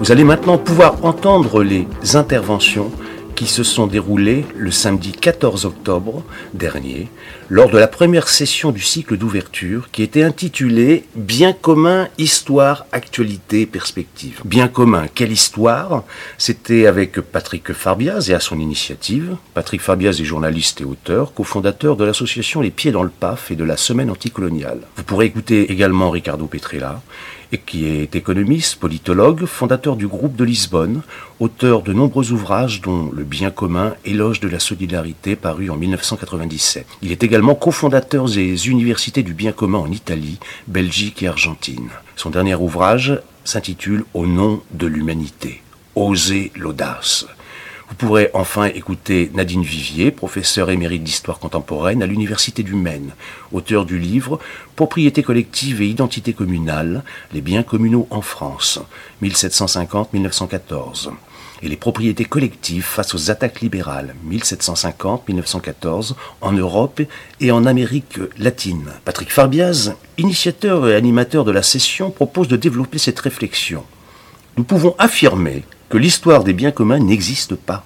Vous allez maintenant pouvoir entendre les interventions qui se sont déroulées le samedi 14 octobre dernier lors de la première session du cycle d'ouverture qui était intitulée Bien commun, histoire, actualité, perspective. Bien commun, quelle histoire? C'était avec Patrick Farbiaz et à son initiative. Patrick Farbiaz est journaliste et auteur, cofondateur de l'association Les Pieds dans le PAF et de la Semaine anticoloniale. Vous pourrez écouter également Ricardo Petrella et qui est économiste, politologue, fondateur du groupe de Lisbonne, auteur de nombreux ouvrages dont Le bien commun, éloge de la solidarité paru en 1997. Il est également cofondateur des universités du bien commun en Italie, Belgique et Argentine. Son dernier ouvrage s'intitule Au nom de l'humanité. Oser l'audace. Vous pourrez enfin écouter Nadine Vivier, professeure émérite d'histoire contemporaine à l'Université du Maine, auteur du livre Propriété collective et identité communale, les biens communaux en France, 1750-1914 et les propriétés collectives face aux attaques libérales 1750-1914 en Europe et en Amérique latine. Patrick Farbiaz, initiateur et animateur de la session, propose de développer cette réflexion. Nous pouvons affirmer que l'histoire des biens communs n'existe pas.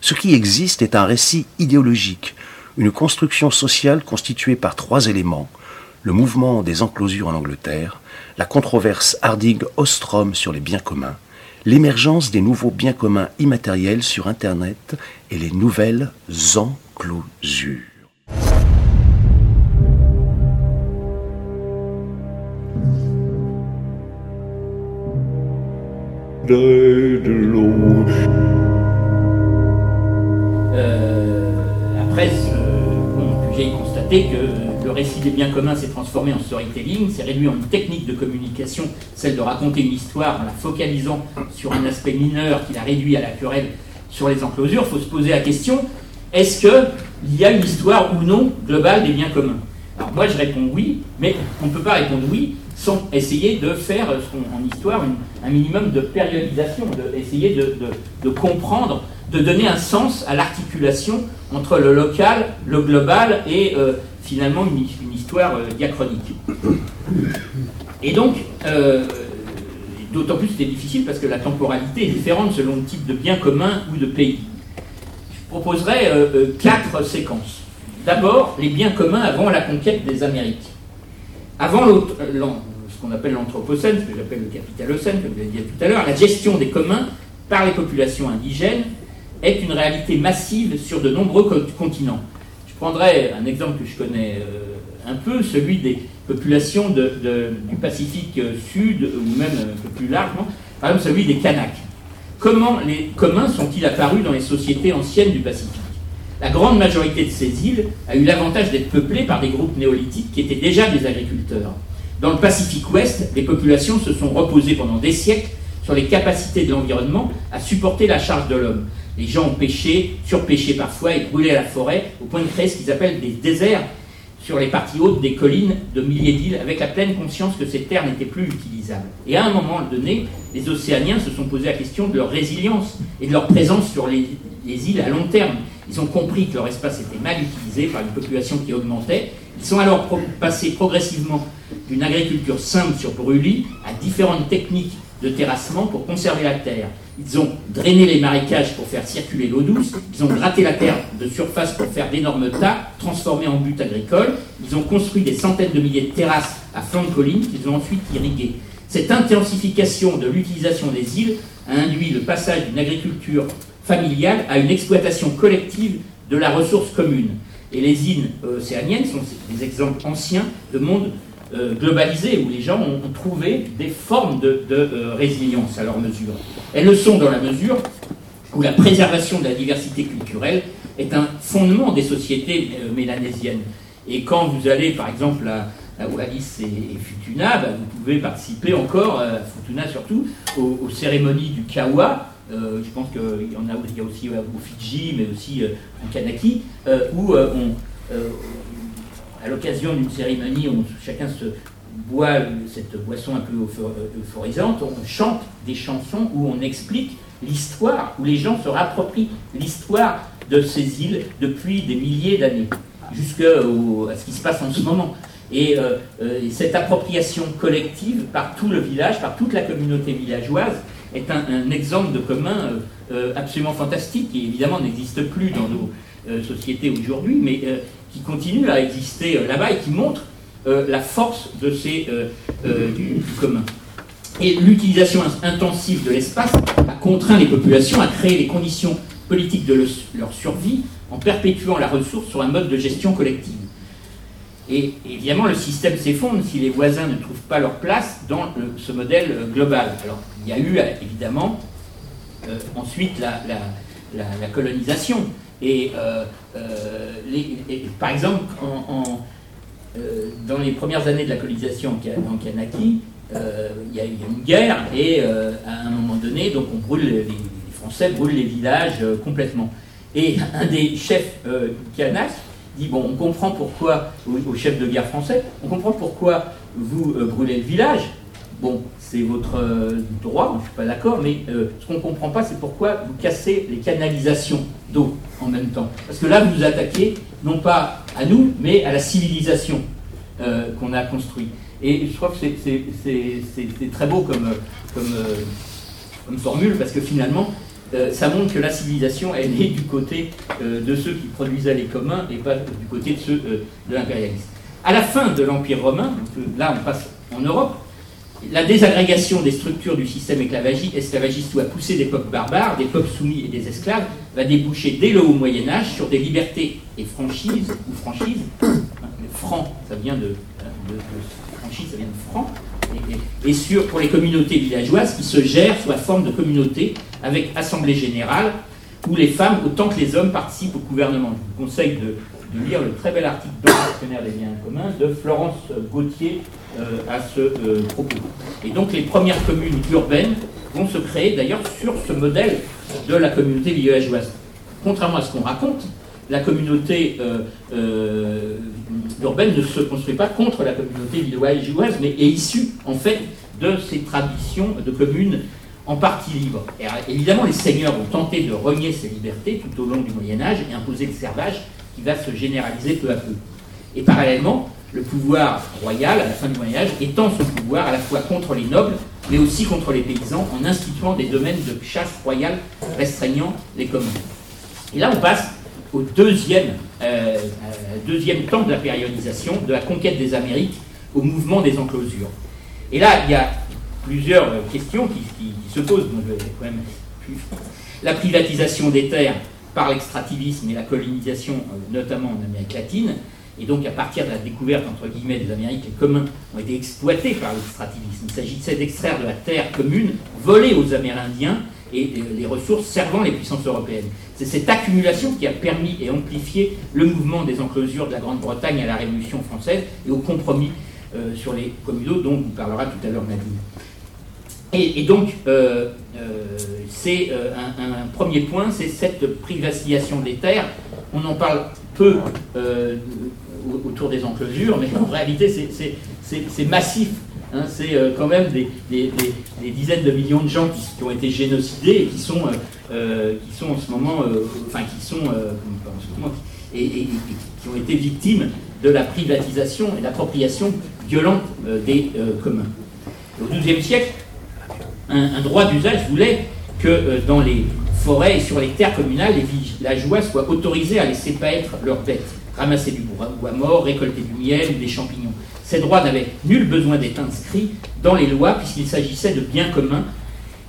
Ce qui existe est un récit idéologique, une construction sociale constituée par trois éléments, le mouvement des enclosures en Angleterre, la controverse Harding-Ostrom sur les biens communs, l'émergence des nouveaux biens communs immatériels sur Internet et les nouvelles enclosures. Euh, la presse euh, j'ai constaté que le récit des biens communs s'est transformé en storytelling, s'est réduit en une technique de communication, celle de raconter une histoire en la focalisant sur un aspect mineur qui l'a réduit à la querelle sur les enclosures. Il faut se poser la question est-ce qu'il y a une histoire ou non globale des biens communs? Alors moi je réponds oui, mais on ne peut pas répondre oui sans essayer de faire en histoire un minimum de périodisation, d'essayer de, de, comprendre, de donner un sens à l'articulation entre le local, le global et euh, finalement une, histoire euh, diachronique. Et donc, euh, d'autant plus c'est difficile parce que la temporalité est différente selon le type de bien commun ou de pays. Je proposerai quatre séquences. D'abord, les biens communs avant la conquête des Amériques. Avant ce qu'on appelle l'Anthropocène, ce que j'appelle le Capitalocène, comme je l'ai dit tout à l'heure, la gestion des communs par les populations indigènes est une réalité massive sur de nombreux continents. Je prendrai un exemple que je connais euh, un peu, celui des populations du Pacifique Sud, ou même un peu plus largement, par exemple celui des Kanaks. Comment les communs sont-ils apparus dans les sociétés anciennes du Pacifique? La grande majorité de ces îles a eu l'avantage d'être peuplées par des groupes néolithiques qui étaient déjà des agriculteurs. Dans le Pacifique Ouest, les populations se sont reposées pendant des siècles sur les capacités de l'environnement à supporter la charge de l'homme. Les gens ont pêché, surpêché parfois et brûlé la forêt au point de créer ce qu'ils appellent des déserts sur les parties hautes des collines de milliers d'îles avec la pleine conscience que ces terres n'étaient plus utilisables. Et à un moment donné, les Océaniens se sont posé la question de leur résilience et de leur présence sur les îles à long terme. Ils ont compris que leur espace était mal utilisé par une population qui augmentait. Ils sont alors passés progressivement d'une agriculture simple sur brûlis à différentes techniques de terrassement pour conserver la terre. Ils ont drainé les marécages pour faire circuler l'eau douce, ils ont gratté la terre de surface pour faire d'énormes tas, transformés en buts agricoles, ils ont construit des centaines de milliers de terrasses à flanc de collines qu'ils ont ensuite irriguées. Cette intensification de l'utilisation des îles a induit le passage d'une agriculture familiale à une exploitation collective de la ressource commune. Et les îles océaniennes sont des exemples anciens de monde euh, globalisé, où les gens ont, trouvé des formes de, euh, résilience à leur mesure. Elles le sont dans la mesure où la préservation de la diversité culturelle est un fondement des sociétés euh, mélanésiennes. Et quand vous allez, par exemple, à, Wallis et, Futuna, bah, vous pouvez participer encore, à Futuna surtout, aux, cérémonies du Kawa, je pense qu'il y en a, aussi au Fidji, mais aussi en Kanaki, où on, à l'occasion d'une cérémonie où chacun se boit cette boisson un peu euphorisante, on chante des chansons où on explique l'histoire, où les gens se rapproprient l'histoire de ces îles depuis des milliers d'années, jusqu'à ce qui se passe en ce moment. Et, euh, euh, cette appropriation collective par tout le village, par toute la communauté villageoise, est un, exemple de commun absolument fantastique, qui évidemment n'existe plus dans nos sociétés aujourd'hui, mais qui continue à exister là-bas et qui montre la force de ces, du commun. Et l'utilisation intensive de l'espace a contraint les populations à créer les conditions politiques de leur survie en perpétuant la ressource sur un mode de gestion collective. Et évidemment, le système s'effondre si les voisins ne trouvent pas leur place dans ce modèle euh, global. Alors, il y a eu euh, évidemment euh, ensuite la, colonisation. Et, par exemple, dans les premières années de la colonisation en Kanaki, euh, il y, a eu une guerre et euh, à un moment donné, donc on brûle les, Français brûlent les villages euh, complètement. Et un des chefs Kanak dit bon, on comprend pourquoi au, chef de guerre français, on comprend pourquoi vous brûlez le village. Bon, c'est votre droit, je ne suis pas d'accord, mais ce qu'on ne comprend pas, c'est pourquoi vous cassez les canalisations en même temps. Parce que là, vous vous attaquez non pas à nous, mais à la civilisation qu'on a construite. Et je crois que c'est très beau comme, comme, comme, formule, parce que finalement, euh, ça montre que la civilisation, elle est du côté euh, de ceux qui produisaient les communs et pas du côté de ceux euh, de l'impérialisme. À la fin de l'Empire romain, là on passe en Europe, la désagrégation des structures du système esclavagiste où a poussé des peuples barbares, des peuples soumis et des esclaves, va déboucher dès le haut Moyen Âge sur des libertés et franchises, ou franchises, franc, ça vient de, de ça vient de franc, et, pour les communautés villageoises qui se gèrent sous la forme de communautés avec assemblée générale, où les femmes autant que les hommes participent au gouvernement. Je vous conseille de, lire le très bel article dans le des biens communs de Florence Gauthier à ce euh, propos. Et donc les premières communes urbaines vont se créer d'ailleurs sur ce modèle de la communauté villageoise. Contrairement à ce qu'on raconte, la communauté euh, euh, urbaine ne se construit pas contre la communauté villageoise, mais est issue en fait de ces traditions de communes en partie libres. Évidemment, les seigneurs ont tenté de renier ces libertés tout au long du Moyen Âge et imposer le servage qui va se généraliser peu à peu. Et parallèlement, le pouvoir royal, à la fin du Moyen Âge, étend son pouvoir à la fois contre les nobles, mais aussi contre les paysans, en instituant des domaines de chasse royale restreignant les communes. Et là, on passe au deuxième, euh, euh, deuxième temps de la périodisation, de la conquête des Amériques au mouvement des enclosures. Et là, il y a plusieurs euh, questions qui, se posent. La privatisation des terres par l'extractivisme et la colonisation, notamment en Amérique latine, et donc à partir de la découverte, entre guillemets, des Amériques, les communs ont été exploités par l'extractivisme. Il s'agissait d'extraire de la terre commune, volée aux Amérindiens, et les ressources servant les puissances européennes. C'est cette accumulation qui a permis et amplifié le mouvement des enclosures de la Grande-Bretagne à la Révolution française et au compromis euh, sur les communaux dont vous parlera tout à l'heure Nadine. Et, donc, euh, euh, c'est un, premier point, c'est cette privatisation des terres. On en parle peu autour des enclosures, mais en réalité, c'est massif Hein, c'est euh, quand même des, dizaines de millions de gens qui, ont été génocidés et qui sont, euh, euh, qui sont en ce moment, enfin qui sont, et, qui ont été victimes de la privatisation et l'appropriation violente des communs. Au XIIe siècle, un, droit d'usage voulait que dans les forêts et sur les terres communales, les villageois soient autorisés à laisser paître leurs bêtes, ramasser du bois mort, récolter du miel ou des champignons. Ces droits n'avaient nul besoin d'être inscrits dans les lois puisqu'il s'agissait de biens communs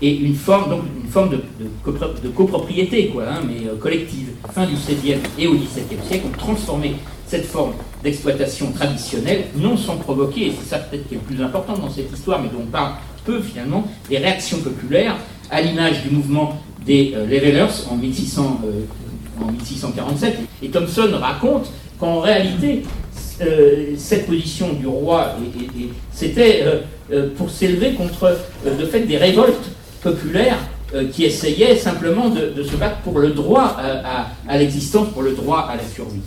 et une forme, donc une forme de, copropriété, quoi, hein, mais euh, collective. Fin du XVIe et au XVIIe siècle, ont transformé cette forme d'exploitation traditionnelle, non sans provoquer, et c'est ça peut-être qui est le plus important dans cette histoire, mais dont on parle peu finalement, des réactions populaires, à l'image du mouvement des euh, Levelers en, 1600, euh, en 1647. Et Thomson raconte qu'en réalité, euh, cette position du roi, c'était euh, euh, pour s'élever contre le fait des révoltes populaires qui essayaient simplement de, se battre pour le droit à, l'existence, pour le droit à la survie.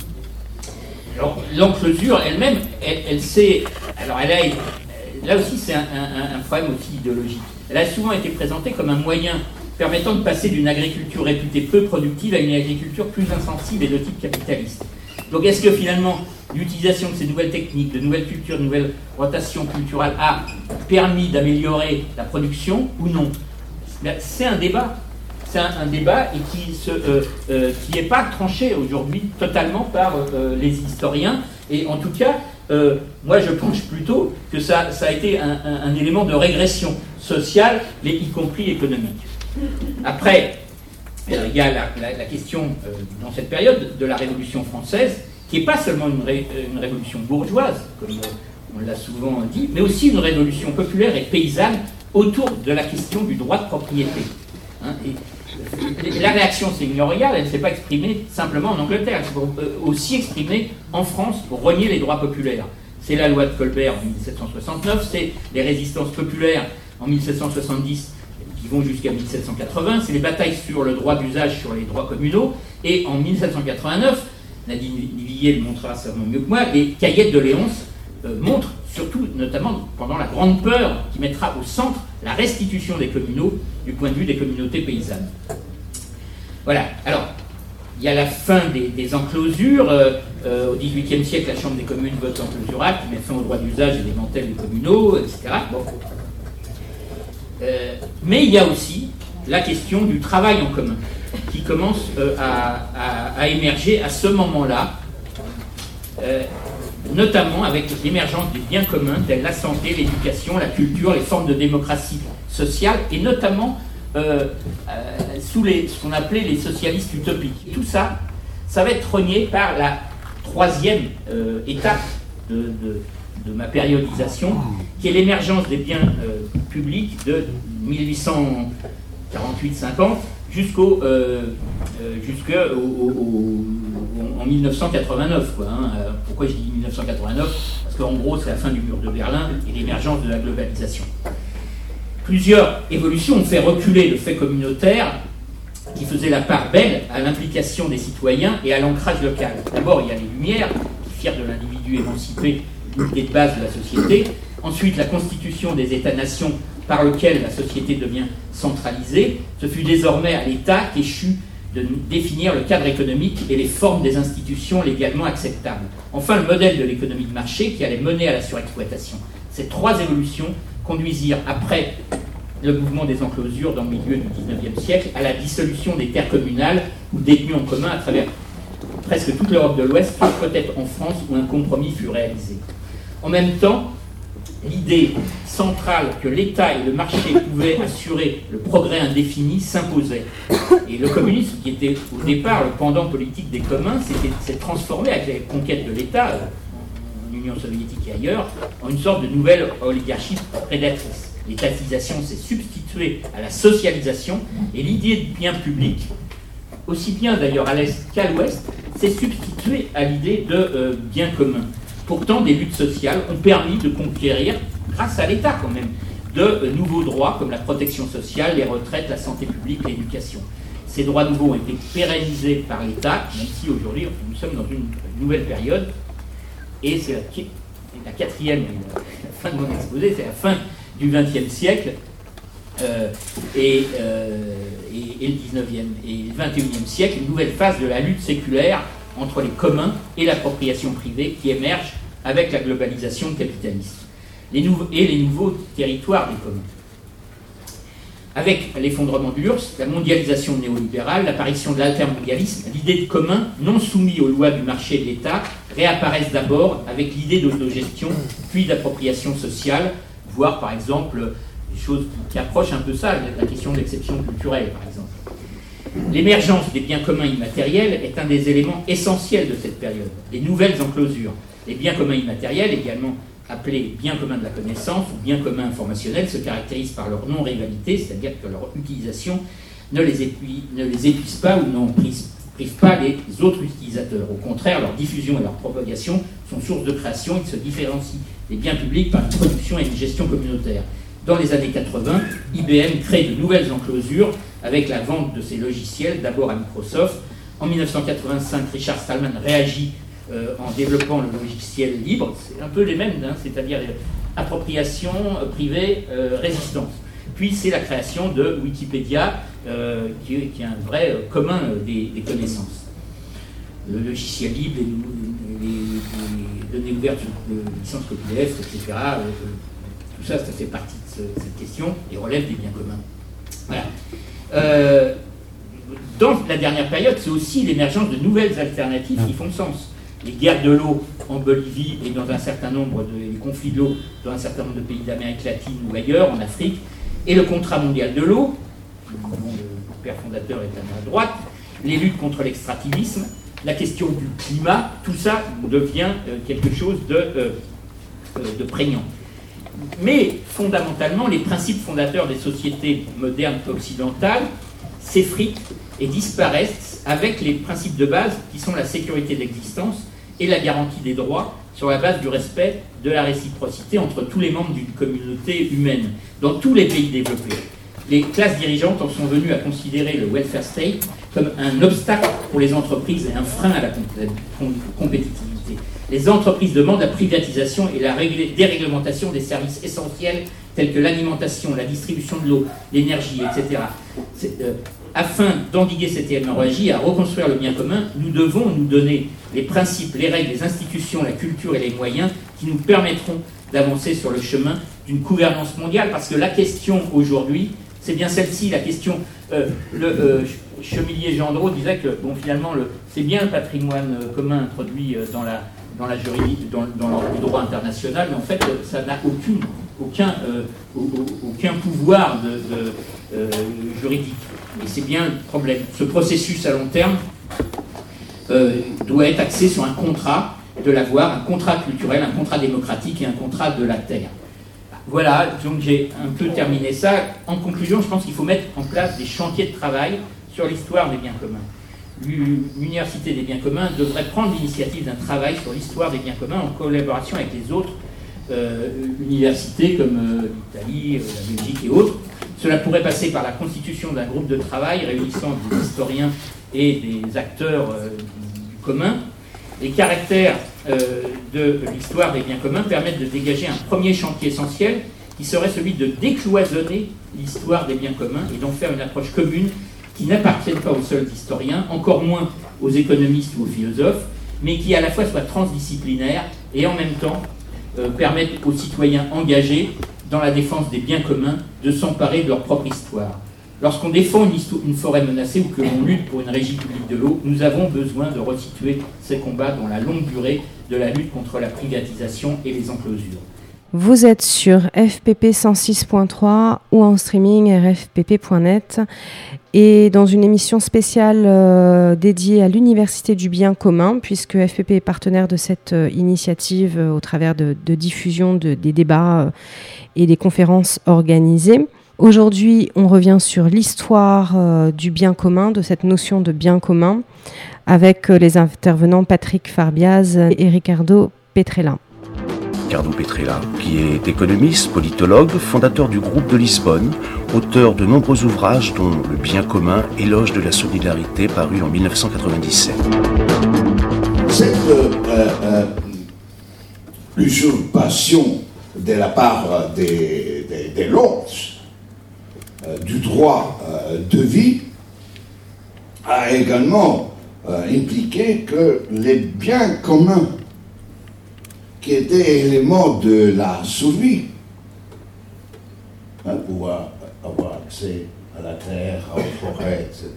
Alors, l'enclosure elle-même, elle, elle s'est. Alors, elle a. Là aussi, c'est un, problème aussi idéologique. Elle a souvent été présentée comme un moyen permettant de passer d'une agriculture réputée peu productive à une agriculture plus insensible et de type capitaliste. Donc, est-ce que finalement, l'utilisation de ces nouvelles techniques, de nouvelles cultures, de nouvelles rotations culturelles a permis d'améliorer la production ou non? C'est un débat. C'est un, débat et qui n'est euh, pas tranché aujourd'hui totalement par les historiens. Et en tout cas, moi je pense plutôt que ça, ça a été un, élément de régression sociale, mais y compris économique. Après, il y a la, question dans cette période de la Révolution française, qui n'est pas seulement une, révolution bourgeoise, comme on l'a souvent dit, mais aussi une révolution populaire et paysanne autour de la question du droit de propriété. Hein, la réaction seigneuriale, elle ne s'est pas exprimée simplement en Angleterre, elle s'est euh, aussi exprimée en France pour renier les droits populaires. C'est la loi de Colbert en 1769, c'est les résistances populaires en 1770 qui vont jusqu'à 1780, c'est les batailles sur le droit d'usage sur les droits communaux, et en 1789, Nadine Villiers le montrera certainement mieux que moi, les cahiers de Léonce euh, montrent surtout notamment pendant la grande peur qui mettra au centre la restitution des communaux du point de vue des communautés paysannes. Voilà, alors, il y a la fin des, enclosures. Euh, euh, au XVIIIe siècle, la Chambre des communes vote enclosurable qui met fin au droit d'usage et démantèle les communaux, etc. Euh, mais il y a aussi la question du travail en commun qui commence à, émerger à ce moment-là notamment avec l'émergence des biens communs tels la santé, l'éducation, la culture, les formes de démocratie sociale, et notamment euh, euh, sous les, ce qu'on appelait les socialistes utopiques. tout ça, ça va être renié par la troisième euh, étape de, ma périodisation, qui est l'émergence des biens publics de 1848-50 jusqu'au en 1989. Hein. Pourquoi je dis 1989 Parce qu'en gros, c'est la fin du mur de Berlin et l'émergence de la globalisation. Plusieurs évolutions ont fait reculer le fait communautaire qui faisait la part belle à l'implication des citoyens et à l'ancrage local. D'abord, il y a les Lumières, qui de l'individu émancipé l'unité de base de la société. Ensuite, la constitution des États-nations par lequel la société devient centralisée. Ce fut désormais à l'État qu'échut de définir le cadre économique et les formes des institutions légalement acceptables. Enfin, le modèle de l'économie de marché qui allait mener à la surexploitation. Ces trois évolutions conduisirent, après le mouvement des enclosures dans le milieu du XIXe siècle, à la dissolution des terres communales ou détenues en commun à travers presque toute l'Europe de l'Ouest, peut-être en France où un compromis fut réalisé. En même temps, l'idée centrale que l'État et le marché pouvaient assurer le progrès indéfini s'imposait. Et le communisme, qui était au départ le pendant politique des communs, s'est transformé avec la conquête de l'État en Union soviétique et ailleurs en une sorte de nouvelle oligarchie prédatrice. L'étatisation s'est substituée à la socialisation et l'idée de bien public, aussi bien d'ailleurs à l'Est qu'à l'Ouest, s'est substituée à l'idée de euh, bien commun. Pourtant, des luttes sociales ont permis de conquérir, grâce à l'État quand même, de nouveaux droits comme la protection sociale, les retraites, la santé publique, l'éducation. Ces droits nouveaux ont été pérennisés par l'État, même si aujourd'hui nous sommes dans une nouvelle période. Et c'est la, quatrième, la, fin de mon exposé, c'est la fin du XXe siècle euh, et, euh, et, et, le XIXe et le XXIe siècle, une nouvelle phase de la lutte séculaire entre les communs et l'appropriation privée qui émerge avec la globalisation capitaliste et les nouveaux territoires des communs. Avec l'effondrement de l'URSS, la mondialisation néolibérale, l'apparition de l'altermondialisme, l'idée de commun non soumis aux lois du marché et de l'État réapparaissent d'abord avec l'idée d'autogestion, puis d'appropriation sociale, voire par exemple des choses qui, approchent un peu ça, la question de l'exception culturelle par exemple. L'émergence des biens communs immatériels est un des éléments essentiels de cette période. Les nouvelles enclosures, les biens communs immatériels, également appelés biens communs de la connaissance ou biens communs informationnels, se caractérisent par leur non-rivalité, c'est-à-dire que leur utilisation ne les, épuise, pas ou n'en prive, pas les autres utilisateurs. Au contraire, leur diffusion et leur propagation sont source de création. Ils se différencient des biens publics par une production et une gestion communautaire. Dans les années 80, IBM crée de nouvelles enclosures avec la vente de ses logiciels, d'abord à Microsoft. En 1985, Richard Stallman réagit euh, en développant le logiciel libre, c'est un peu les mêmes, hein, c'est-à-dire euh, appropriation euh, privée, résistance. Puis c'est la création de Wikipédia, qui, est un vrai commun des, connaissances. Le logiciel libre, les, données ouvertes de licence copyleft, etc. tout ça, ça fait partie de cette question et relève des biens communs. Voilà. dans la dernière période, c'est aussi l'émergence de nouvelles alternatives qui font sens. Les guerres de l'eau en Bolivie et dans un certain nombre de conflits de l'eau dans un certain nombre de pays d'Amérique latine ou ailleurs, en Afrique, et le contrat mondial de l'eau, dont le père fondateur est à ma droite, les luttes contre l'extractivisme, la question du climat, tout ça devient euh, quelque chose de, euh, euh, de prégnant. Mais fondamentalement, les principes fondateurs des sociétés modernes occidentales s'effritent et disparaissent avec les principes de base qui sont la sécurité d'existence et la garantie des droits sur la base du respect de la réciprocité entre tous les membres d'une communauté humaine dans tous les pays développés. Les classes dirigeantes en sont venues à considérer le welfare state comme un obstacle pour les entreprises et un frein à la compétitivité. Les entreprises demandent la privatisation et la déréglementation des services essentiels tels que l'alimentation, la distribution de l'eau, l'énergie, etc afin d'endiguer cette hémorragie, à reconstruire le bien commun, nous devons nous donner les principes, les règles, les institutions, la culture et les moyens qui nous permettront d'avancer sur le chemin d'une gouvernance mondiale. Parce que la question aujourd'hui, c'est bien celle-ci, la question. Euh, le euh, Chemilier Gendreau disait que bon, finalement, c'est bien le patrimoine euh, commun introduit dans la, dans la juridique, dans, le droit international, mais en fait, ça n'a aucun, aucun pouvoir de, juridique. Et c'est bien le problème. Ce processus à long terme euh, doit être axé sur un contrat de l'avoir, un contrat culturel, un contrat démocratique et un contrat de la terre. Voilà, donc j'ai un peu terminé ça. En conclusion, je pense qu'il faut mettre en place des chantiers de travail sur l'histoire des biens communs. L'Université des biens communs devrait prendre l'initiative d'un travail sur l'histoire des biens communs en collaboration avec les autres euh, universités comme euh, l'Italie, la Belgique et autres, cela pourrait passer par la constitution d'un groupe de travail réunissant des historiens et des acteurs euh, du commun. Les caractères euh, de l'histoire des biens communs permettent de dégager un premier chantier essentiel qui serait celui de décloisonner l'histoire des biens communs et d'en faire une approche commune qui n'appartienne pas aux seuls historiens, encore moins aux économistes ou aux philosophes, mais qui à la fois soit transdisciplinaire et en même temps euh, permette aux citoyens engagés dans la défense des biens communs, de s'emparer de leur propre histoire. Lorsqu'on défend une, forêt menacée ou que l'on lutte pour une régie publique de l'eau, nous avons besoin de resituer ces combats dans la longue durée de la lutte contre la privatisation et les enclosures. Vous êtes sur FPP 106.3 ou en streaming rfpp.net et dans une émission spéciale euh, dédiée à l'Université du bien commun, puisque FPP est partenaire de cette euh, initiative euh, au travers de, diffusion de, des débats et des conférences organisées. Aujourd'hui, on revient sur l'histoire du bien commun, de cette notion de bien commun, avec les intervenants Patrick Farbiaz et Ricardo Petrella. Qui est économiste, politologue, fondateur du groupe de Lisbonne, auteur de nombreux ouvrages dont Le bien commun, éloge de la solidarité, paru en 1997. Cette euh, euh, usurpation de la part des, des, lords euh, du droit de vie a également impliqué que les biens communs qui était élément de la survie. Hein, pouvoir avoir accès à la terre, aux forêts, etc.,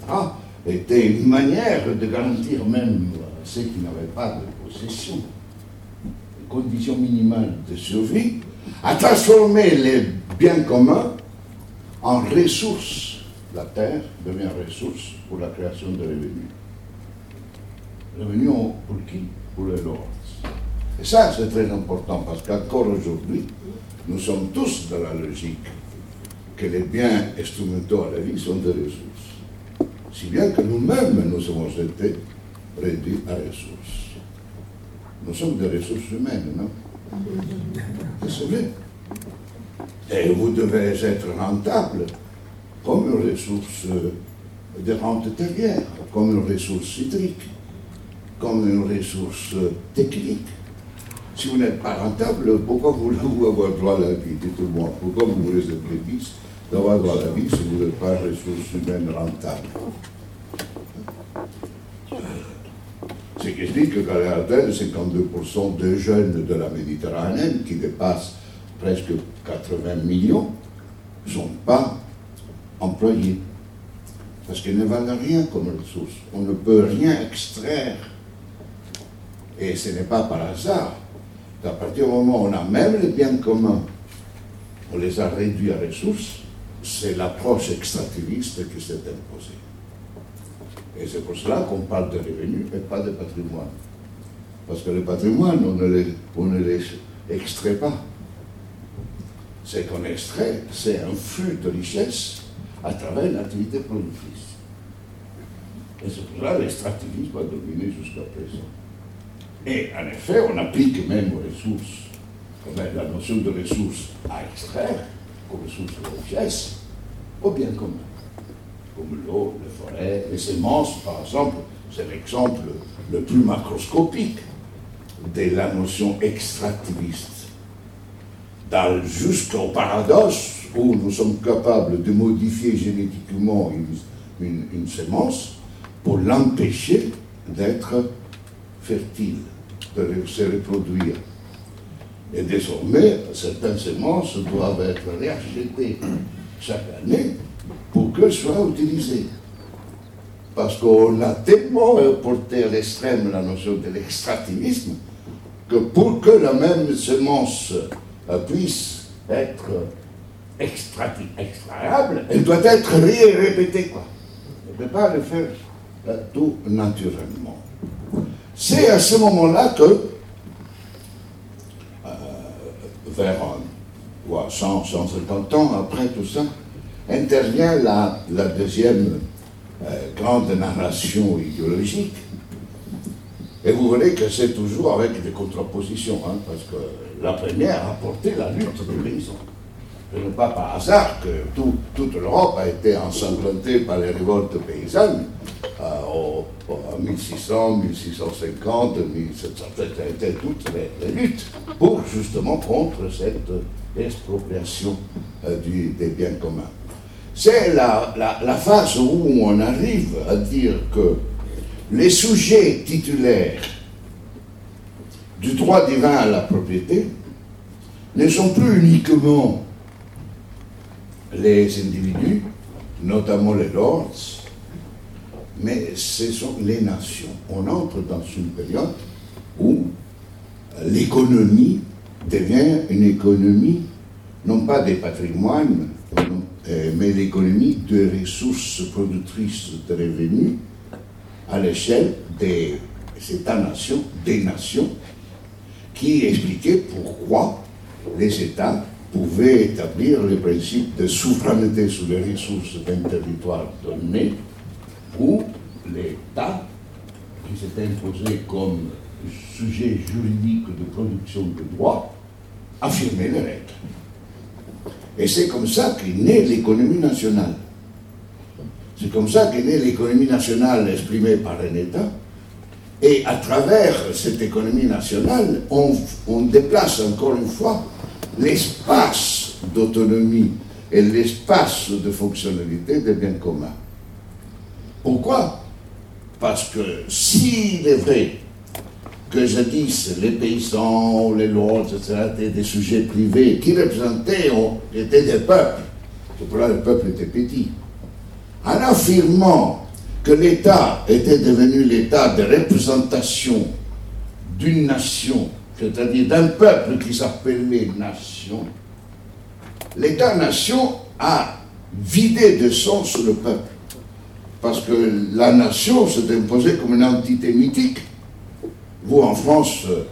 était une manière de garantir même à ceux qui n'avaient pas de possession, une conditions minimales de survie, à transformer les biens communs en ressources. La terre devient ressource pour la création de revenus. Revenus pour qui? Pour les lords. Et ça, c'est très important parce qu'encore aujourd'hui, nous sommes tous dans la logique que les biens instrumentaux à la vie sont des ressources. Si bien que nous-mêmes, nous avons été réduits à ressources. Nous sommes des ressources humaines, non? Vrai. Et vous devez être rentable comme une ressource de rente terrière, comme une ressource hydrique, comme une ressource technique si vous n'êtes pas rentable, pourquoi voulez-vous avoir droit à la vie Dites-moi, pourquoi vous voulez être bénéfice d'avoir droit à la vie si vous n'êtes pas ressource humaine rentable? Ce qui explique qu'à l'heure 52% des jeunes de la Méditerranée, qui dépassent presque 80 millions, ne sont pas employés. parce qu'elles ne valent rien comme ressource. On ne peut rien extraire. Et ce n'est pas par hasard qu'à partir du moment où on a même les biens communs, on les a réduits à ressources, c'est l'approche extractiviste qui s'est imposée. Et c'est pour cela qu'on parle de revenus et pas de patrimoine. Parce que le patrimoine, on ne les, extrait pas. Ce qu'on extrait, c'est un flux de richesse à travers l'activité productrice. Et c'est pour cela que l'extractivisme a dominé jusqu'à présent. Et en effet, on applique même aux ressources, la notion de ressources à extraire, comme ressources de richesse, au bien commun. Comme l'eau, les forêts, les semences, par exemple, c'est l'exemple le plus macroscopique de la notion extractiviste. Jusqu'au paradoxe où nous sommes capables de modifier génétiquement une, une, semence pour l'empêcher d'être fertile, se reproduire. Et désormais, certaines semences doivent être réachetées chaque année pour qu'elles soient utilisées. Parce qu'on a tellement porté à l'extrême la notion de l'extractivisme que pour que la même semence puisse être extraable, elle doit être répétée. On ne peut pas le faire euh, tout naturellement. C'est à ce moment-là que, euh, vers euh, 100, 150 ans après tout ça, intervient la, deuxième euh, grande narration idéologique. Et vous voyez que c'est toujours avec des contrapositions, hein, parce que la première a porté la lutte des paysans. Ce n'est pas par hasard que toute l'Europe a été ensanglantée par les révoltes paysannes en 1600, 1650, 1700. C'était toutes les, luttes pour justement contre cette expropriation euh, des biens communs. C'est la phase où on arrive à dire que les sujets titulaires du droit divin à la propriété ne sont plus uniquement les individus, notamment les lords, mais ce sont les nations. On entre dans une période où l'économie devient une économie, non pas des patrimoines, euh, mais l'économie des ressources productrices de revenus à l'échelle des États-nations, des nations, qui expliquait pourquoi les États pouvaient établir le principe de souveraineté sur les ressources d'un territoire donné, où l'État, qui s'est imposé comme sujet juridique de production de droit, affirmait les règles. Et c'est comme ça qu'est née l'économie nationale. C'est comme ça qu'est née l'économie nationale exprimée par un État. Et à travers cette économie nationale, on, on déplace encore une fois l'espace d'autonomie et l'espace de fonctionnalité des biens communs. Pourquoi? Parce que s'il est vrai que jadis les paysans, les lords, etc., étaient des sujets privés qui représentaient, étaient des peuples, c'est pour là le peuple était petit, en affirmant que l'État était devenu l'État de représentation d'une nation c'est-à-dire d'un peuple qui s'appelait nation, l'État-nation a vidé de sens le peuple. Parce que la nation s'est imposée comme une entité mythique. Vous, en France, euh,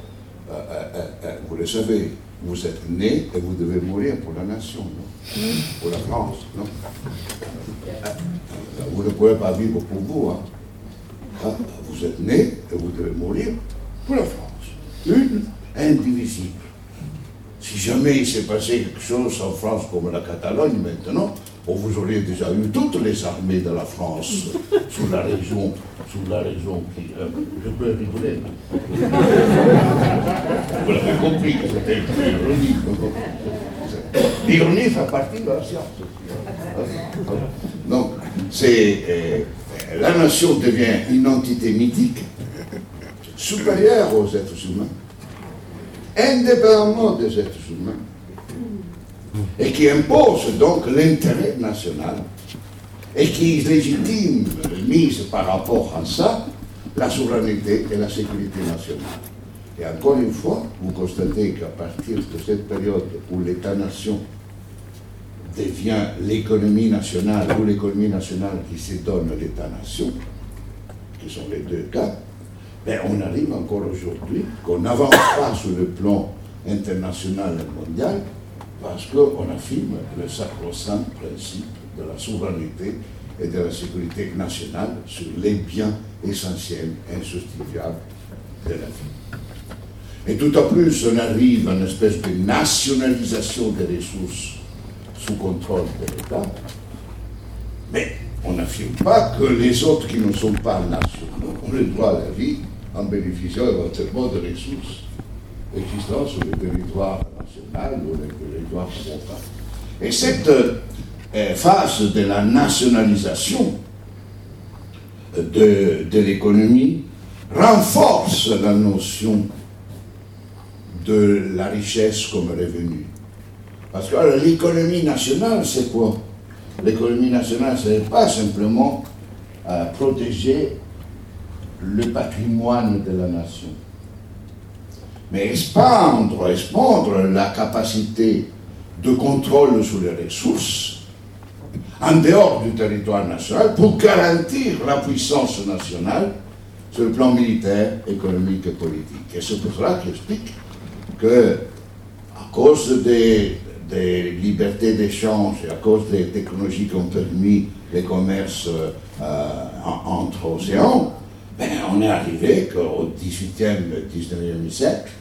euh, euh, vous le savez, vous êtes né et vous devez mourir pour la nation, non? Pour la France, non? Vous ne pouvez pas vivre pour vous. Hein. Ah, vous êtes né et vous devez mourir pour la France une, indivisible. Si jamais il s'est passé quelque chose en France comme la Catalogne maintenant, vous auriez déjà eu toutes les armées de la France sous la région, sous la région qui. Euh, je peux rigoler. Vous l'avez compris que c'était ironique. L'ironie fait partie de la science. Donc, c'est. Euh, la nation devient une entité mythique supérieur aux êtres humains, indépendamment des êtres humains, et qui impose donc l'intérêt national et qui légitime, mise par rapport à ça, la souveraineté et la sécurité nationale. Et encore une fois, vous constatez qu'à partir de cette période où l'État-nation devient l'économie nationale ou l'économie nationale qui se donne l'État-nation, qui sont les deux cas, ben on arrive encore aujourd'hui qu'on n'avance pas sur le plan international et mondial parce qu'on affirme le sacro-saint principe de la souveraineté et de la sécurité nationale sur les biens essentiels, insubstituables de la vie. Et tout à plus, on arrive à une espèce de nationalisation des ressources sous contrôle de l'État, mais on n'affirme pas que les autres qui ne sont pas nationaux ont le droit à la vie en bénéficiant éventuellement de ressources existant sur le territoire national ou le territoire frontal. Et cette euh, phase de la nationalisation de, de l'économie renforce la notion de la richesse comme revenu. Parce que l'économie nationale, c'est quoi? L'économie nationale, ce n'est pas simplement euh, protéger le patrimoine de la nation, mais expandre, expandre la capacité de contrôle sur les ressources en dehors du territoire national pour garantir la puissance nationale sur le plan militaire, économique et politique. Et c'est pour cela qu'il explique que, à cause des, libertés d'échange et à cause des technologies qui ont permis les commerces euh, entre océans, ben, on est arrivé qu'au XVIIIe, XIXe siècle,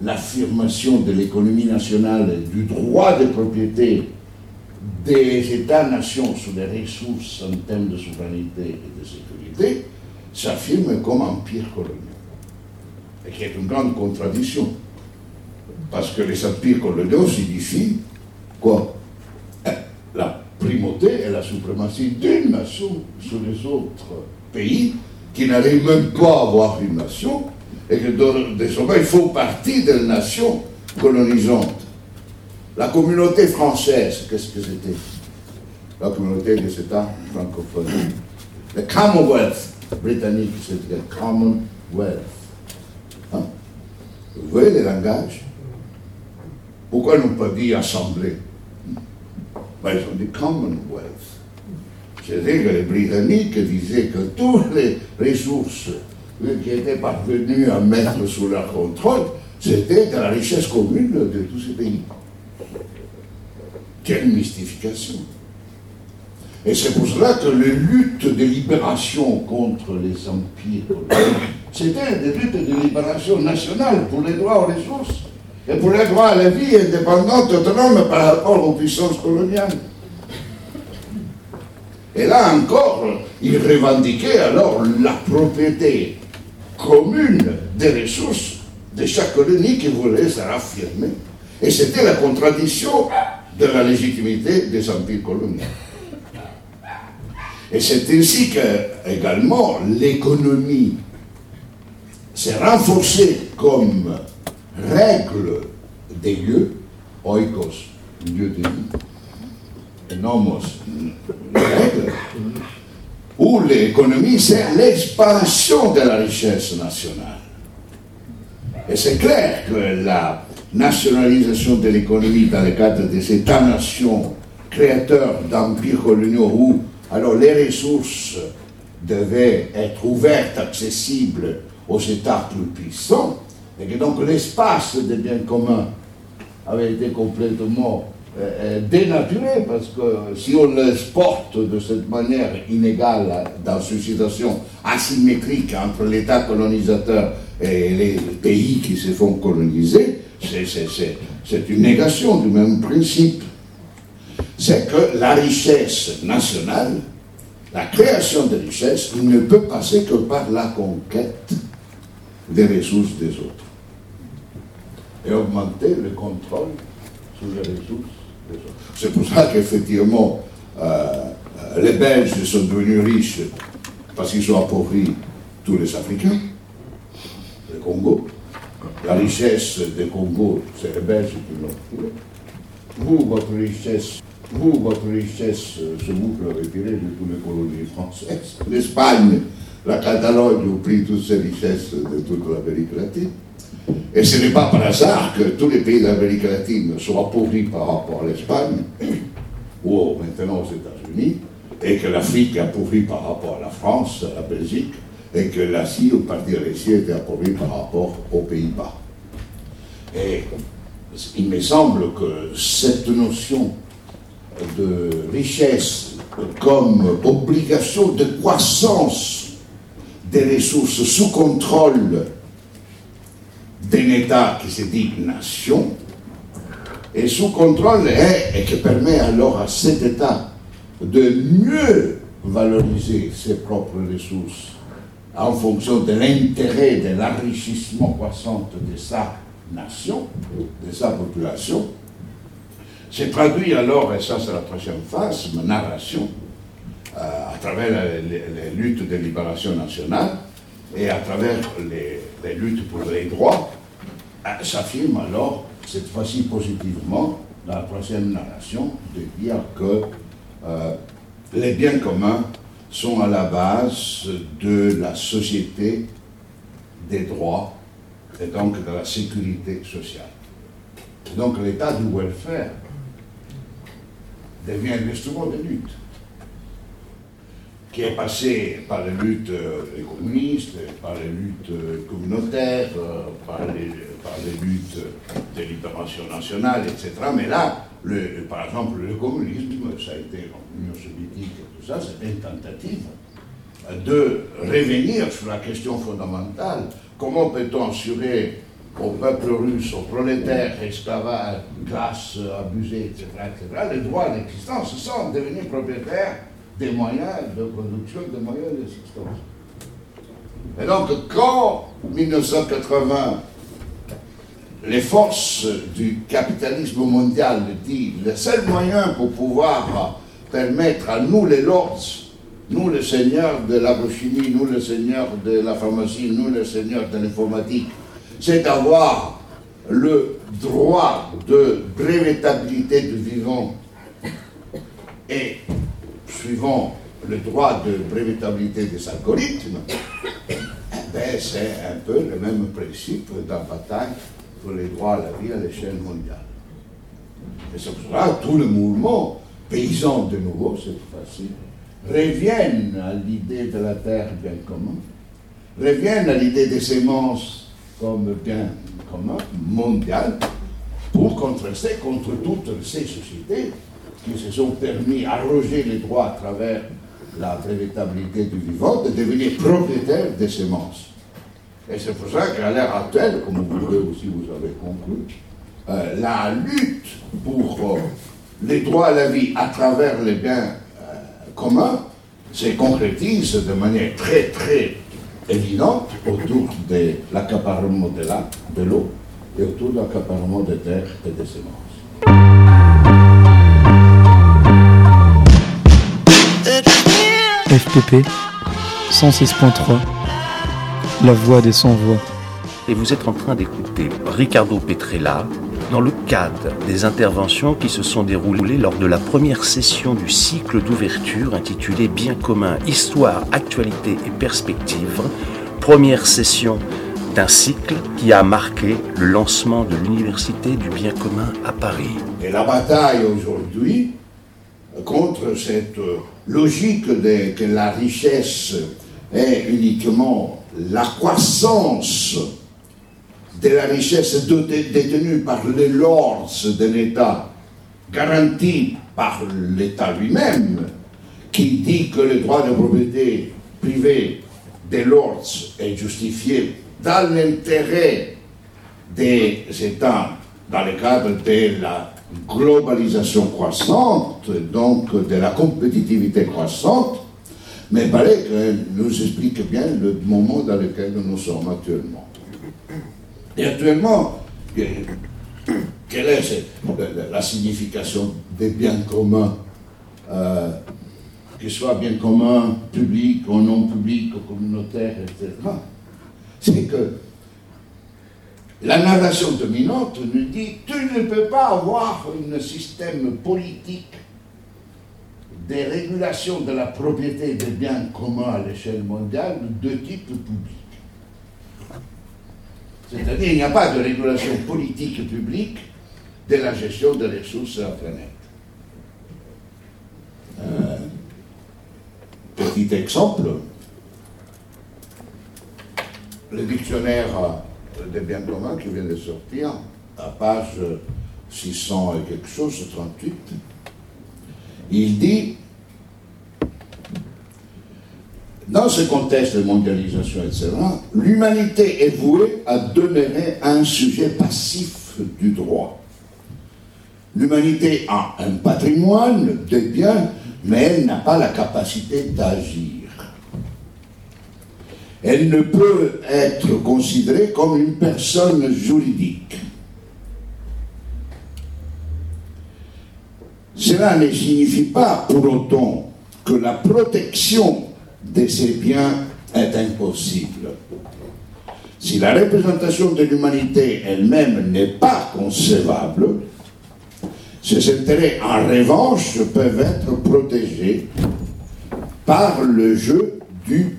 l'affirmation de l'économie nationale et du droit de propriété des États-nations sur les ressources en termes de souveraineté et de sécurité s'affirme comme empire colonial. Et qui est une grande contradiction. Parce que les empires coloniaux signifient quoi? Eh, La primauté et la suprématie d'une nation sur les autres pays qui n'arrivent même pas à avoir une nation et que désormais ils font partie d'une nation colonisante. La communauté française, qu'est-ce que c'était? La communauté des États francophones. Le Commonwealth britannique, c'était le Commonwealth. Hein? Vous voyez les langages? Pourquoi n'ont pas dit assemblée? Ben, Ils ont dit Commonwealth. C'est-à-dire que les Britanniques disaient que toutes les ressources qui étaient parvenus à mettre sous leur contrôle, c'était de la richesse commune de tous ces pays. Quelle mystification Et c'est pour cela que les luttes de libération contre les empires, c'était des luttes de libération nationale pour les droits aux ressources et pour les droits à la vie indépendante, autonome par rapport aux puissances coloniales. Et là encore, ils revendiquaient alors la propriété commune des ressources de chaque colonie qui voulait se raffirmer. Et c'était la contradiction de la légitimité des empires coloniaux. Et c'est ainsi que, également, l'économie s'est renforcée comme règle des lieux, oikos, lieu de vie, règle, où l'économie, c'est l'expansion de la richesse nationale. Et c'est clair que la nationalisation de l'économie dans le cadre des États-nations créateurs d'empires coloniaux où alors les ressources devaient être ouvertes, accessibles aux États plus puissants, et que donc l'espace des biens communs avait été complètement dénaturé, parce que si on les porte de cette manière inégale dans une situation asymétrique entre l'État colonisateur et les pays qui se font coloniser, c'est une négation du même principe. C'est que la richesse nationale, la création de richesse, ne peut passer que par la conquête des ressources des autres. Et augmenter le contrôle sur les ressources. C'est pour ça qu'effectivement, euh, les Belges sont devenus riches parce qu'ils ont appauvri tous les Africains, le Congo. La richesse des Congo, c'est les Belges qui l'ont trouvé. Vous, votre richesse vous, votre richesse se boucle retirée de toutes les colonies françaises. L'Espagne, la Catalogne ont pris toutes ces richesses de toute l'Amérique latine. Et ce n'est pas par hasard que tous les pays d'Amérique latine sont appauvris par rapport à l'Espagne, ou maintenant aux États-Unis, et que l'Afrique est appauvrie par rapport à la France, à la Belgique, et que l'Asie, au parti réussi, était appauvrie par rapport aux Pays-Bas. Et il me semble que cette notion de richesse comme obligation de croissance des ressources sous contrôle d'un État qui se dit nation, et sous contrôle et, qui permet alors à cet État de mieux valoriser ses propres ressources en fonction de l'intérêt de l'enrichissement croissant de sa nation, de sa population, c'est traduit alors, et ça c'est la troisième phase, ma narration, euh, à travers les, luttes de libération nationale et à travers les, luttes pour les droits, euh, s'affirme alors, cette fois-ci positivement, dans la troisième narration, de dire que euh, les biens communs sont à la base de la société des droits et donc de la sécurité sociale. donc l'état du welfare devient un instrument de lutte qui est passé par les luttes euh, communistes, par les luttes euh, communautaires, euh, par les, luttes de libération nationale, etc. Mais là, par exemple, le communisme, ça a été l'Union soviétique tout ça, c'était une tentative de revenir sur la question fondamentale. Comment peut-on assurer au peuple russe, aux prolétaires, esclavages, classes abusées, etc., etc., les droits d'existence sans devenir propriétaires des moyens de production, des moyens d'existence. Et donc, quand 1980, les forces du capitalisme mondial disent le seul moyen pour pouvoir permettre à nous les lords, nous les seigneurs de l'agrochimie, nous les seigneurs de la pharmacie, nous les seigneurs de l'informatique, c'est d'avoir le droit de brevetabilité du vivant et suivant le droit de brevetabilité des algorithmes, ben c'est un peu le même principe la bataille pour les droits à la vie à l'échelle mondiale. Et c'est pour cela tout le mouvement paysan de nouveau, cette fois-ci, reviennent à l'idée de la terre bien commun, reviennent à l'idée des semences comme bien commun, mondial, pour contraster contre toutes ces sociétés qui se sont permis arroger les droits à travers la brevetabilité du vivant de devenir propriétaires des semences. Et c'est pour ça qu'à l'ère actuelle, comme vous pouvez aussi vous avez compris, euh, la lutte pour euh, les droits à la vie à travers les biens euh, communs se concrétise de manière très très évidente autour de l'accaparement de l'eau et autour de l'accaparement des terres et des semences. FPP 106.3 La voix des sans-voix. Et vous êtes en train d'écouter Ricardo Petrella dans le cadre des interventions qui se sont déroulées lors de la première session du cycle d'ouverture intitulé Bien commun, histoire, actualité et perspective, première session d'un cycle qui a marqué le lancement de l'Université du bien commun à Paris. Et la bataille aujourd'hui contre cette logique de, que la richesse est uniquement la croissance de la richesse détenue par les lords d'un État, garantie par l'État lui-même, qui dit que le droit de propriété privée des lords est justifié dans l'intérêt des États dans le cadre de la globalisation croissante, donc de la compétitivité croissante, mais que nous explique bien le moment dans lequel nous sommes actuellement. Et actuellement, quelle est la signification des biens communs, euh, qu'ils soient biens communs publics ou non publics, communautaires, etc. C'est que la narration dominante nous dit tu ne peux pas avoir un système politique des régulations de la propriété des biens communs à l'échelle mondiale de type public. C'est-à-dire qu'il n'y a pas de régulation politique publique de la gestion des ressources de la planète. Euh, petit exemple, le dictionnaire des biens communs qui vient de sortir, à page 600 et quelque chose, 38, il dit, dans ce contexte de mondialisation, etc., l'humanité est vouée à demeurer un sujet passif du droit. L'humanité a un patrimoine de biens, mais elle n'a pas la capacité d'agir. Elle ne peut être considérée comme une personne juridique. Cela ne signifie pas pour autant que la protection de ces biens est impossible. Si la représentation de l'humanité elle-même n'est pas concevable, ces intérêts en revanche peuvent être protégés par le jeu du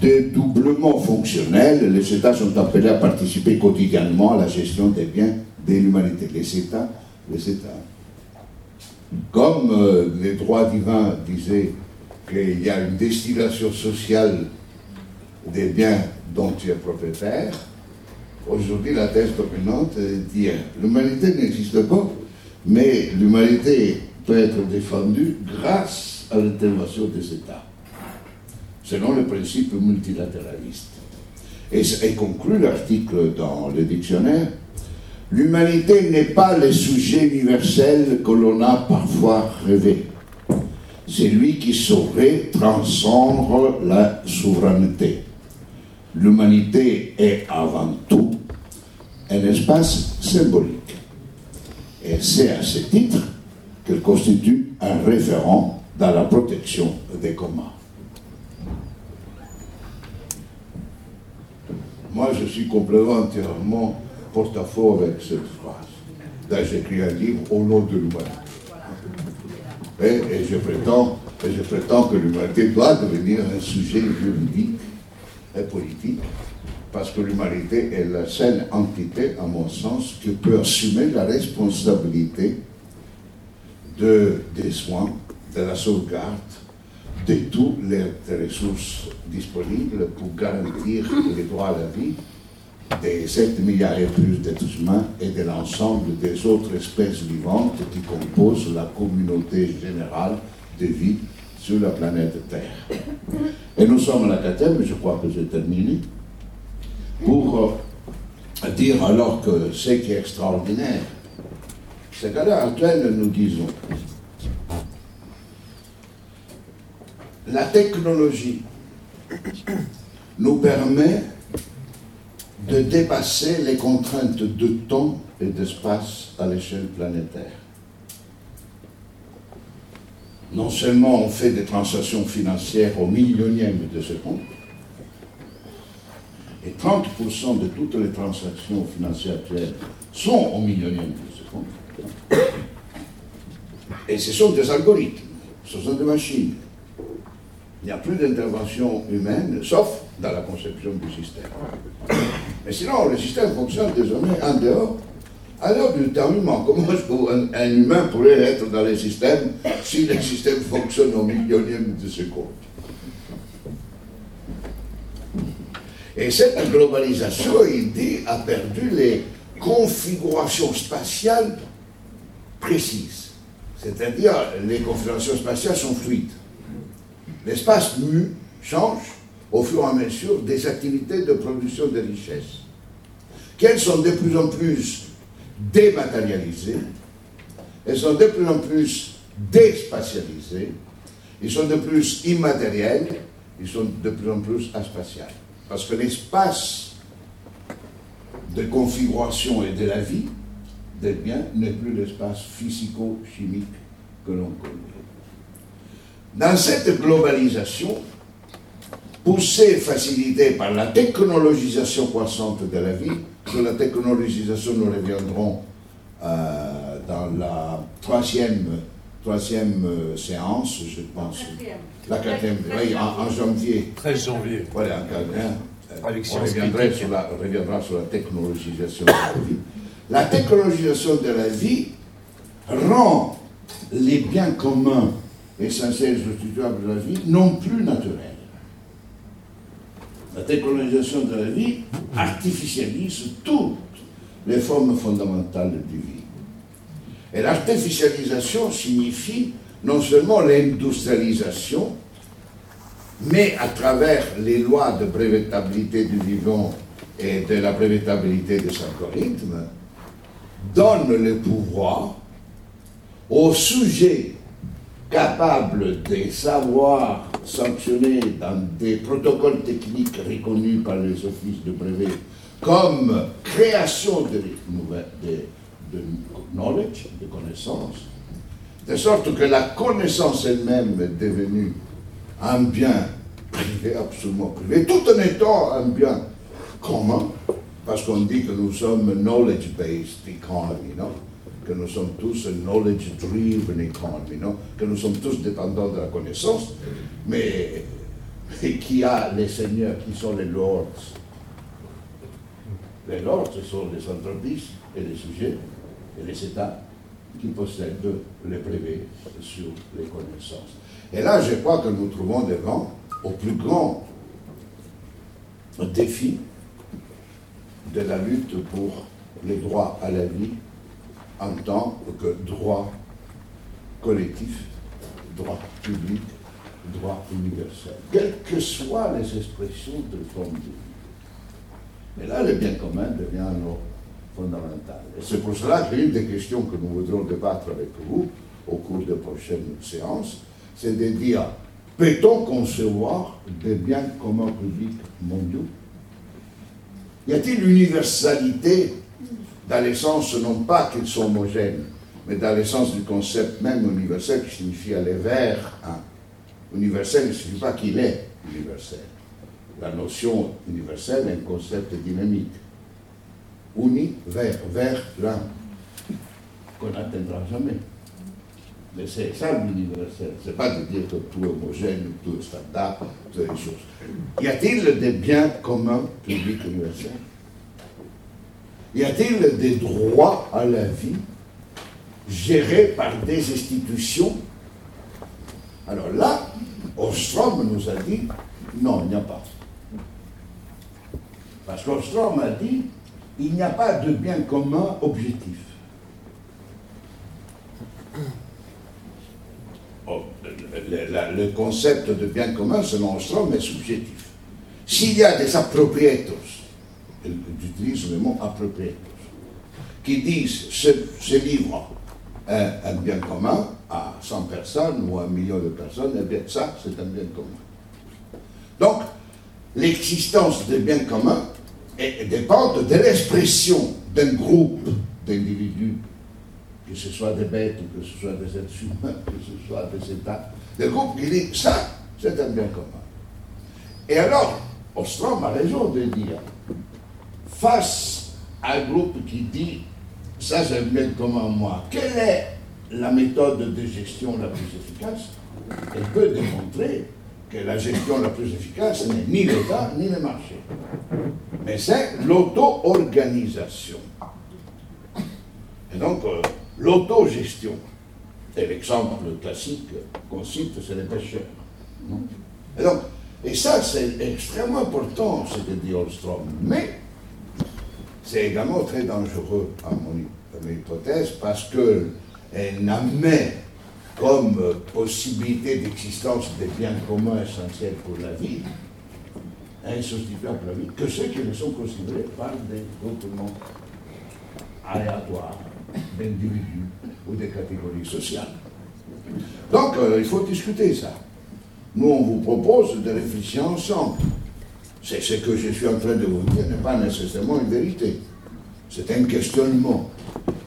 dédoublement fonctionnel. Les États sont appelés à participer quotidiennement à la gestion des biens de l'humanité. Les États, les États. Comme euh, les droits divins disaient qu'il y a une destination sociale des biens dont tu es propriétaire, aujourd'hui la thèse dominante dit l'humanité n'existe pas, mais l'humanité peut être défendue grâce à l'intervention des États, selon le principe multilatéraliste. Et, conclut l'article dans le dictionnaire L'humanité n'est pas le sujet universel que l'on a parfois rêvé. C'est lui qui saurait transcendre la souveraineté. L'humanité est avant tout un espace symbolique. Et c'est à ce titre qu'elle constitue un référent dans la protection des communs. Moi, je suis complètement entièrement porte-à-faux avec cette phrase. J'écris un livre au nom de l'humanité. Et, je prétends, et je prétends que l'humanité doit devenir un sujet juridique et politique, parce que l'humanité est la seule entité, à mon sens, qui peut assumer la responsabilité de, des soins, de la sauvegarde de toutes les ressources disponibles pour garantir les droits à la vie des 7 milliards et plus d'êtres humains et de l'ensemble des autres espèces vivantes qui composent la communauté générale de vie sur la planète Terre. Et nous sommes à la quatrième, je crois que j'ai terminé, pour euh, dire alors que ce qui est extraordinaire, c'est qu'à l'heure actuelle, nous disons, la technologie nous permet de dépasser les contraintes de temps et d'espace à l'échelle planétaire. Non seulement on fait des transactions financières au millionième de seconde, et 30% de toutes les transactions financières actuelles sont au millionième de seconde, et ce sont des algorithmes, ce sont des machines. Il n'y a plus d'intervention humaine, sauf dans la conception du système. Mais sinon, le système fonctionne désormais en dehors. À l'heure du temps humain, comment un, un, humain pourrait être dans le système si le système fonctionne au millionième de seconde? Et cette globalisation, il dit, a perdu les configurations spatiales précises. C'est-à-dire, les configurations spatiales sont fluides. L'espace mu change au fur et à mesure des activités de production de richesses, qu'elles sont de plus en plus dématérialisées, elles sont de plus en plus déspatialisées, ils sont de plus immatériels, ils sont de plus en plus aspatiales. Parce que l'espace de configuration et de la vie des biens n'est plus l'espace physico-chimique que l'on connaît. Dans cette globalisation, poussée et facilitée par la technologisation croissante de la vie. Sur la technologisation, nous reviendrons euh, dans la troisième troisième euh, séance, je pense. La quatrième, oui, en, en janvier. 13 janvier. Voilà, en quatrième. Euh, sur la, on reviendra sur la technologisation de la vie. La technologisation de la vie rend les biens communs et substituables de la vie non plus naturels. La technologisation de la vie artificialise toutes les formes fondamentales de vie. Et l'artificialisation signifie non seulement l'industrialisation, mais à travers les lois de brevetabilité du vivant et de la brevetabilité des algorithmes, donne le pouvoir aux sujets capables de savoir sanctionner dans des protocoles techniques reconnus par les offices de brevet comme création de, de knowledge, de connaissances, de sorte que la connaissance elle-même est devenue un bien privé, absolument privé, tout en étant un bien commun, parce qu'on dit que nous sommes knowledge-based economy, non? Que nous sommes tous a knowledge-driven economy, non? Que nous sommes tous dépendants de la connaissance, mais, qui a les seigneurs, qui sont les lords Les lords, ce sont les entreprises et les sujets et les États qui possèdent les brevets sur les connaissances. Et là, je crois que nous trouvons devant au plus grand défi de la lutte pour les droits à la vie en tant que droit collectif, droit public, droit universel, quelles que soient les expressions de forme de vie. Et là, le bien commun devient alors fondamental. Et c'est pour cela que l'une des questions que nous voudrons débattre avec vous au cours des prochaines séances, c'est de dire, peut-on concevoir des biens communs publics mondiaux? Y a-t-il universalité dans le sens non pas qu'ils sont homogènes, mais dans le sens du concept même universel qui signifie aller vers un. Universel ne signifie pas qu'il est universel. La notion universelle est un concept dynamique. Uni, vers, vers l'un, qu'on n'atteindra jamais. Mais c'est ça l'universel. C'est pas de dire que tout est homogène, tout est standard, toutes les choses. Y a-t-il des biens communs publics universels? Y a-t-il des droits à la vie gérés par des institutions? Alors là, Ostrom nous a dit non, il n'y a pas. Parce qu'Ostrom a dit il n'y a pas de bien commun objectif. Oh, le, le- concept de bien commun, selon Ostrom, est subjectif. S'il y a des appropriators, j'utilise le mot appropriators, qui disent ce, livre est un bien commun à 100 personnes ou à un million de personnes, eh bien ça, c'est un bien commun. Donc, l'existence des biens communs dépend de l'expression d'un groupe d'individus, que ce soit des bêtes, que ce soit des êtres humains, que ce soit des États, des groupes qui disent ça, c'est un bien commun. Et alors, Ostrom a raison de dire, face à un groupe qui dit ça c'est un bien commun moi, quelle est la méthode de gestion la plus efficace? Elle peut démontrer que la gestion la plus efficace n'est ni l'État ni le marché, mais c'est l'auto-organisation. Et donc, euh, l'autogestion. Et l'exemple classique qu'on cite, c'est les pêcheurs. Et donc, et ça, c'est extrêmement important, ce que dit Holstrom. Mais c'est également très dangereux, à mon, hypothèse, parce qu'elle n'admet comme euh, possibilité d'existence des biens communs essentiels pour la vie, insubstituables pour la vie, que ceux qui ne sont considérés par des groupements aléatoires d'individus ou des catégories sociales. Donc, euh, il faut discuter ça. Nous, on vous propose de réfléchir ensemble. Ce que je suis en train de vous dire n'est pas nécessairement une vérité. C'est un questionnement.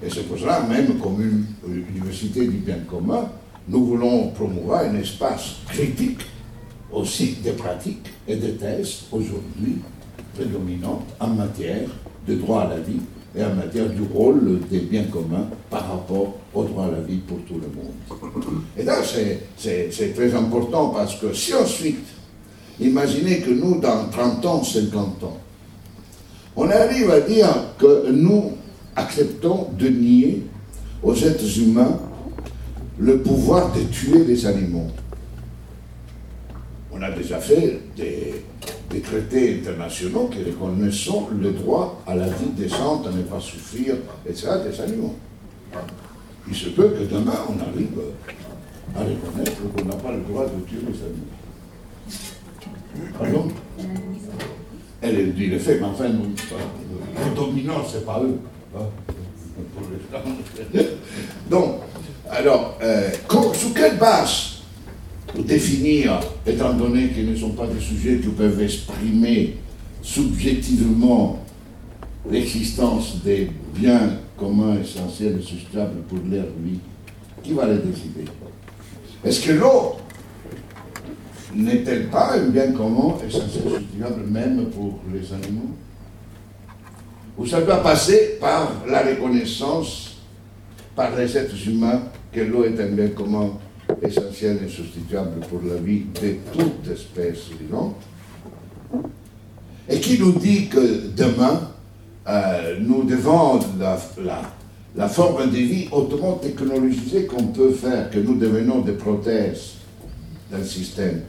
Et c'est pour cela, même comme une université du bien commun, nous voulons promouvoir un espace critique aussi des pratiques et des thèses aujourd'hui prédominantes en matière de droit à la vie et en matière du rôle des biens communs par rapport au droit à la vie pour tout le monde. Et là, c'est très important parce que si ensuite, imaginez que nous, dans 30 ans, 50 ans, on arrive à dire que nous acceptons de nier aux êtres humains le pouvoir de tuer des animaux. On a déjà fait des, traités internationaux qui reconnaissent le droit à la vie décente, à ne pas souffrir, etc. des animaux. Il se peut que demain on arrive à reconnaître qu'on n'a pas le droit de tuer les animaux. Pardon Elle dit le fait, mais enfin, les dominants, ce n'est pas eux. Hein. Donc, alors, euh, sous quelle base définir, étant donné qu'ils ne sont pas des sujets qui peuvent exprimer subjectivement l'existence des biens communs essentiels et substituables pour l'air vie, qui va les décider? Est-ce que l'eau n'est-elle pas un bien commun et substituable même pour les animaux? Ou ça doit passer par la reconnaissance par les êtres humains que l'eau est un bien commun essentiel et substituable pour la vie de toute espèce vivante, et qui nous dit que demain, euh, nous devons la, la, forme de vie hautement technologisée qu'on peut faire, que nous devenons des prothèses d'un système.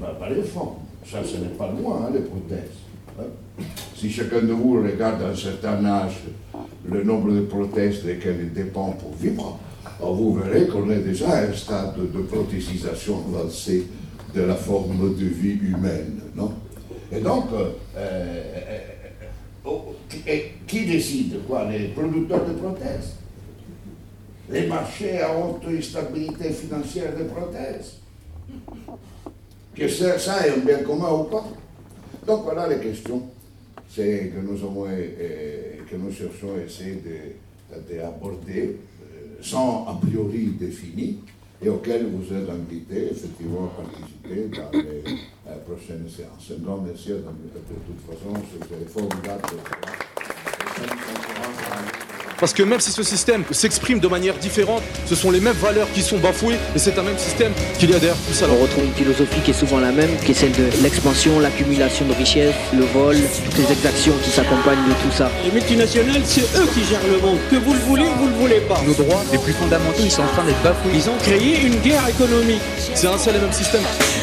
Pas les formes, ça ce n'est pas loin, hein, les prothèses. Hein? Si chacun de vous regarde à un certain âge le nombre de prothèses desquelles il dépend pour vivre, vous verrez qu'on est déjà à un stade de prothésisation avancée de la forme de vie humaine. Non? Et donc, euh, euh, euh, oh, qui décide quoi Les producteurs de prothèses? Les marchés à haute instabilité financière des prothèses? Que ça, ça est un bien commun ou pas Donc voilà les questions que nous que nous cherchons à essayer d'aborder sans a priori défini et auquel vous êtes invités effectivement à participer dans les prochaines séances. Un grand merci de, toute façon, c'était formidable. Parce que même si ce système s'exprime de manière différente, ce sont les mêmes valeurs qui sont bafouées et c'est un même système qu'il y a derrière tout ça. On retrouve une philosophie qui est souvent la même, qui est celle de l'expansion, l'accumulation de richesses, le vol, toutes les exactions qui s'accompagnent de tout ça. Les multinationales, c'est eux qui gèrent le monde. Que vous le voulez ou vous le voulez pas. Nos droits les plus fondamentaux, ils sont en train d'être bafoués. Ils ont créé une guerre économique. C'est un seul et même système.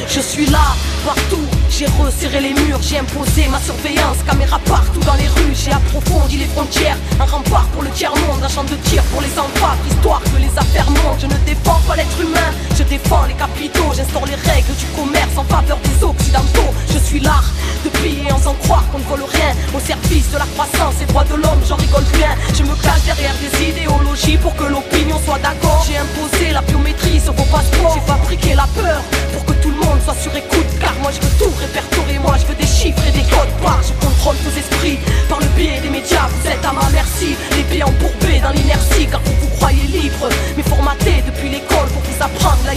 Je suis là, partout j'ai resserré les murs, j'ai imposé ma surveillance, caméra partout dans les rues, j'ai approfondi les frontières, un rempart pour le un champ de tir pour les enfants, histoire que les affaires montent. Je ne défends pas l'être humain, je défends les capitaux, j'instaure les règles du commerce en faveur des occidentaux. Je suis l'art de piller en sans croire qu'on ne vole rien, au service de la croissance et droits de l'homme, j'en rigole bien. Je me cache derrière des idéologies pour que l'opinion soit d'accord. J'ai imposé la biométrie sur vos passeports, j'ai fabriqué la peur pour que tout le monde soit sur écoute, car moi je veux tout répertorier, moi je veux des chiffres et des codes barres. Je contrôle vos esprits par le biais des médias, vous êtes à ma merci. Les pieds embourbés dans l'inertie, car vous vous croyez libre, mais formaté depuis l'école pour vous apprendre la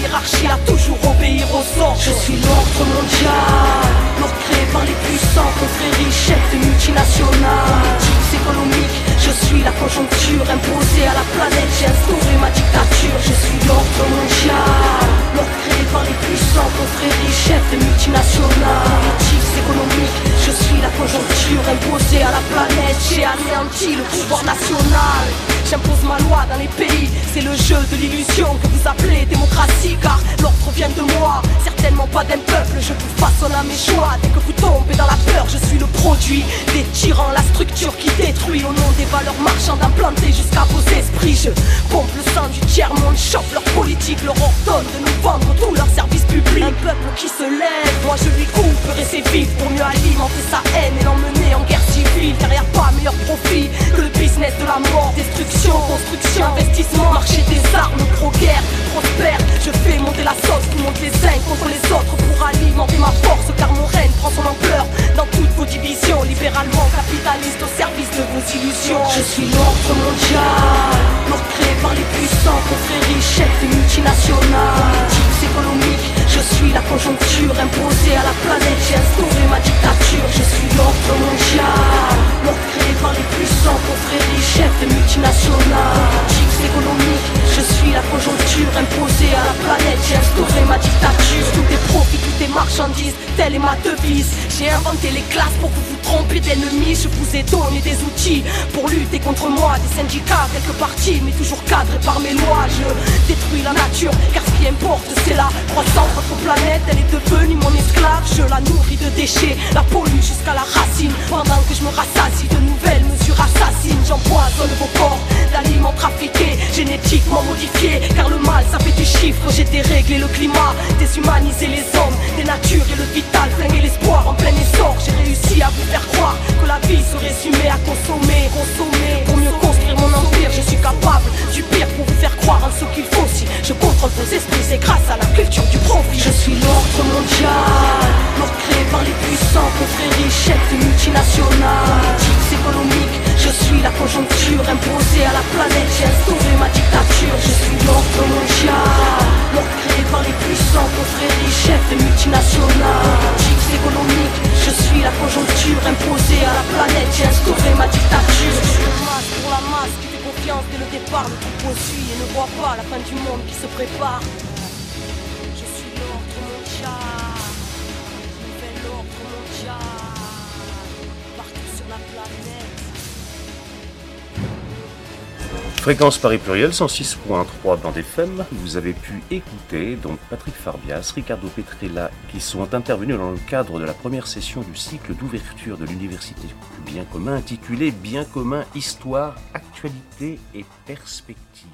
des tyrans, la structure qui détruit Au nom des valeurs marchandes implantées jusqu'à vos esprits. Je pompe le sang du tiers-monde, chope leur politique Leur ordonne de nous vendre tous leurs services publics. Un peuple qui se lève, moi je lui couperai ses vies Pour mieux alimenter sa haine et l'emmener en guerre a pas meilleur profit que le business de la mort, destruction construction, investissement, marché des armes, pro-guerre, prospère. Je fais monter la sauce, tout monte les uns contre les autres pour alimenter ma force, car mon règne prend son ampleur dans toutes vos divisions, libéralement capitaliste au service de vos illusions. Je suis l'ordre mondial, l'ordre créé par les puissants, confréries, chefs de multinationales, politiques économiques. Je suis la conjoncture imposée à la planète, j'ai instauré ma dictature. Je suis l'ordre mondial, l'ordre créé par les puissants, confréries, chefs de multinationales. Je suis la conjoncture imposée à la planète. J'ai instauré ma dictature. Tout est profit, tout est marchandise, telle est ma devise. J'ai inventé les classes pour que vous vous trompiez d'ennemis. Je vous ai donné des outils pour lutter contre moi. Des syndicats, quelques partis, mais toujours cadrés par mes lois. Je détruis la nature, car ce qui importe, c'est la croissance. Votre planète, elle est devenue mon esclave. Je la nourris de déchets, la pollue jusqu'à la racine. Pendant que je me rassasie de nouvelles mesures assassines, j'empoisonne vos corps d'aliments trafiqués, génétiquement modifiés. Car le mal, ça fait des chiffres. J'ai déréglé le climat, déshumanisé les hommes, des natures et le vital, flingué l'espoir en plein essor. J'ai réussi à vous faire croire que la vie se résumait à consommer, consommer. Je suis capable du pire pour vous faire croire en ce qu'il faut. Si je contrôle vos esprits, c'est grâce à la culture du profit. Je suis l'ordre mondial, l'ordre créé par les puissants, confréries, chefs de multinationales, économiques. Je suis la conjoncture imposée à la planète, j'ai instauré ma dictature. Je suis l'ordre mondial, l'ordre créé par les puissants, confréries, chefs de multinationales, économiques. Je suis la conjoncture imposée à la planète, j'ai instauré ma dictature. Confiance dès le départ, le troupeau suit et ne voit pas la fin du monde qui se prépare. Je suis l'ordre nouvel Fréquence Paris Pluriel 106.3 bande FM. Vous avez pu écouter donc Patrick Farbias, Ricardo Petrella qui sont intervenus dans le cadre de la première session du cycle d'ouverture de l'Université Bien commun intitulé Bien commun, histoire, actualité et perspective.